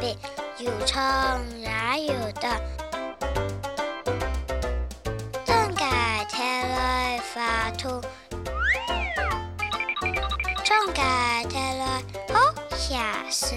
别，又长也又大。等盖天来发图，长盖天来好下死。